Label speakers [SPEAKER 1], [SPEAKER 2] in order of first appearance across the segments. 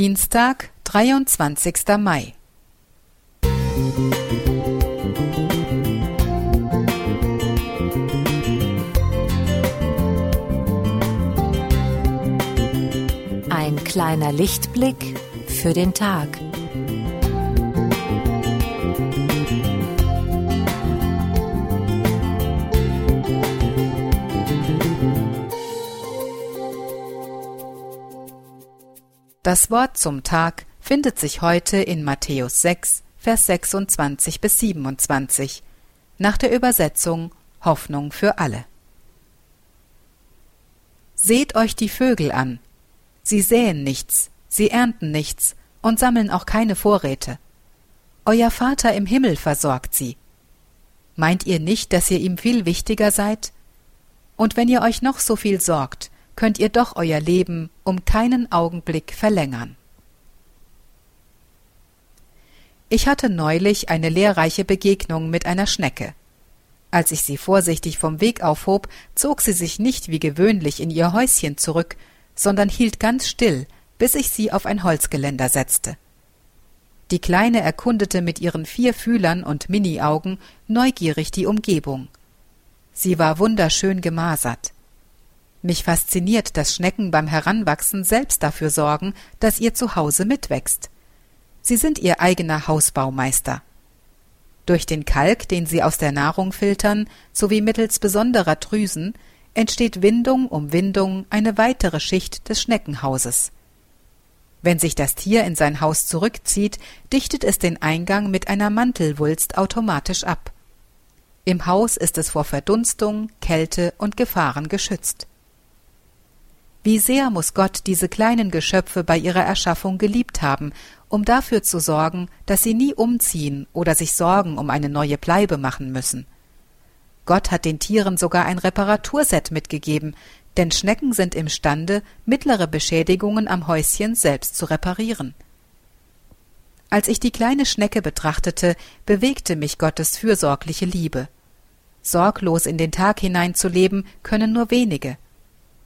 [SPEAKER 1] Dienstag, 23. Mai.
[SPEAKER 2] Ein kleiner Lichtblick für den Tag.
[SPEAKER 1] Das Wort zum Tag findet sich heute in Matthäus 6, Vers 26 bis 27 nach der Übersetzung Hoffnung für alle. Seht euch die Vögel an. Sie säen nichts, sie ernten nichts und sammeln auch keine Vorräte. Euer Vater im Himmel versorgt sie. Meint ihr nicht, dass ihr ihm viel wichtiger seid? Und wenn ihr euch noch so viel sorgt, könnt ihr doch euer Leben um keinen Augenblick verlängern. Ich hatte neulich eine lehrreiche Begegnung mit einer Schnecke. Als ich sie vorsichtig vom Weg aufhob, zog sie sich nicht wie gewöhnlich in ihr Häuschen zurück, sondern hielt ganz still, bis ich sie auf ein Holzgeländer setzte. Die Kleine erkundete mit ihren vier Fühlern und Miniaugen neugierig die Umgebung. Sie war wunderschön gemasert. Mich fasziniert, dass Schnecken beim Heranwachsen selbst dafür sorgen, dass ihr Zuhause mitwächst. Sie sind ihr eigener Hausbaumeister. Durch den Kalk, den sie aus der Nahrung filtern, sowie mittels besonderer Drüsen, entsteht Windung um Windung eine weitere Schicht des Schneckenhauses. Wenn sich das Tier in sein Haus zurückzieht, dichtet es den Eingang mit einer Mantelwulst automatisch ab. Im Haus ist es vor Verdunstung, Kälte und Gefahren geschützt. Wie sehr muss Gott diese kleinen Geschöpfe bei ihrer Erschaffung geliebt haben, um dafür zu sorgen, dass sie nie umziehen oder sich Sorgen um eine neue Bleibe machen müssen. Gott hat den Tieren sogar ein Reparaturset mitgegeben, denn Schnecken sind imstande, mittlere Beschädigungen am Häuschen selbst zu reparieren. Als ich die kleine Schnecke betrachtete, bewegte mich Gottes fürsorgliche Liebe. Sorglos in den Tag hineinzuleben können nur wenige,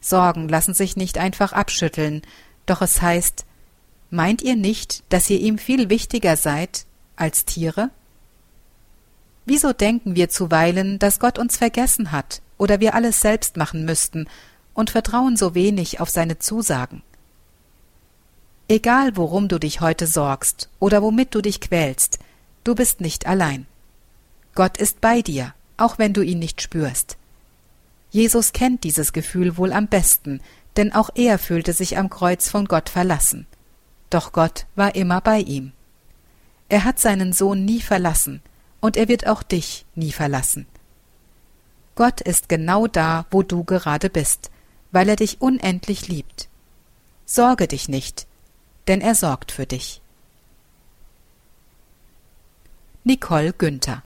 [SPEAKER 1] Sorgen lassen sich nicht einfach abschütteln, doch es heißt, meint ihr nicht, dass ihr ihm viel wichtiger seid als Tiere? Wieso denken wir zuweilen, dass Gott uns vergessen hat oder wir alles selbst machen müssten und vertrauen so wenig auf seine Zusagen? Egal worum du dich heute sorgst oder womit du dich quälst, du bist nicht allein. Gott ist bei dir, auch wenn du ihn nicht spürst. Jesus kennt dieses Gefühl wohl am besten, denn auch er fühlte sich am Kreuz von Gott verlassen. Doch Gott war immer bei ihm. Er hat seinen Sohn nie verlassen, und er wird auch dich nie verlassen. Gott ist genau da, wo du gerade bist, weil er dich unendlich liebt. Sorge dich nicht, denn er sorgt für dich. Nicole Günther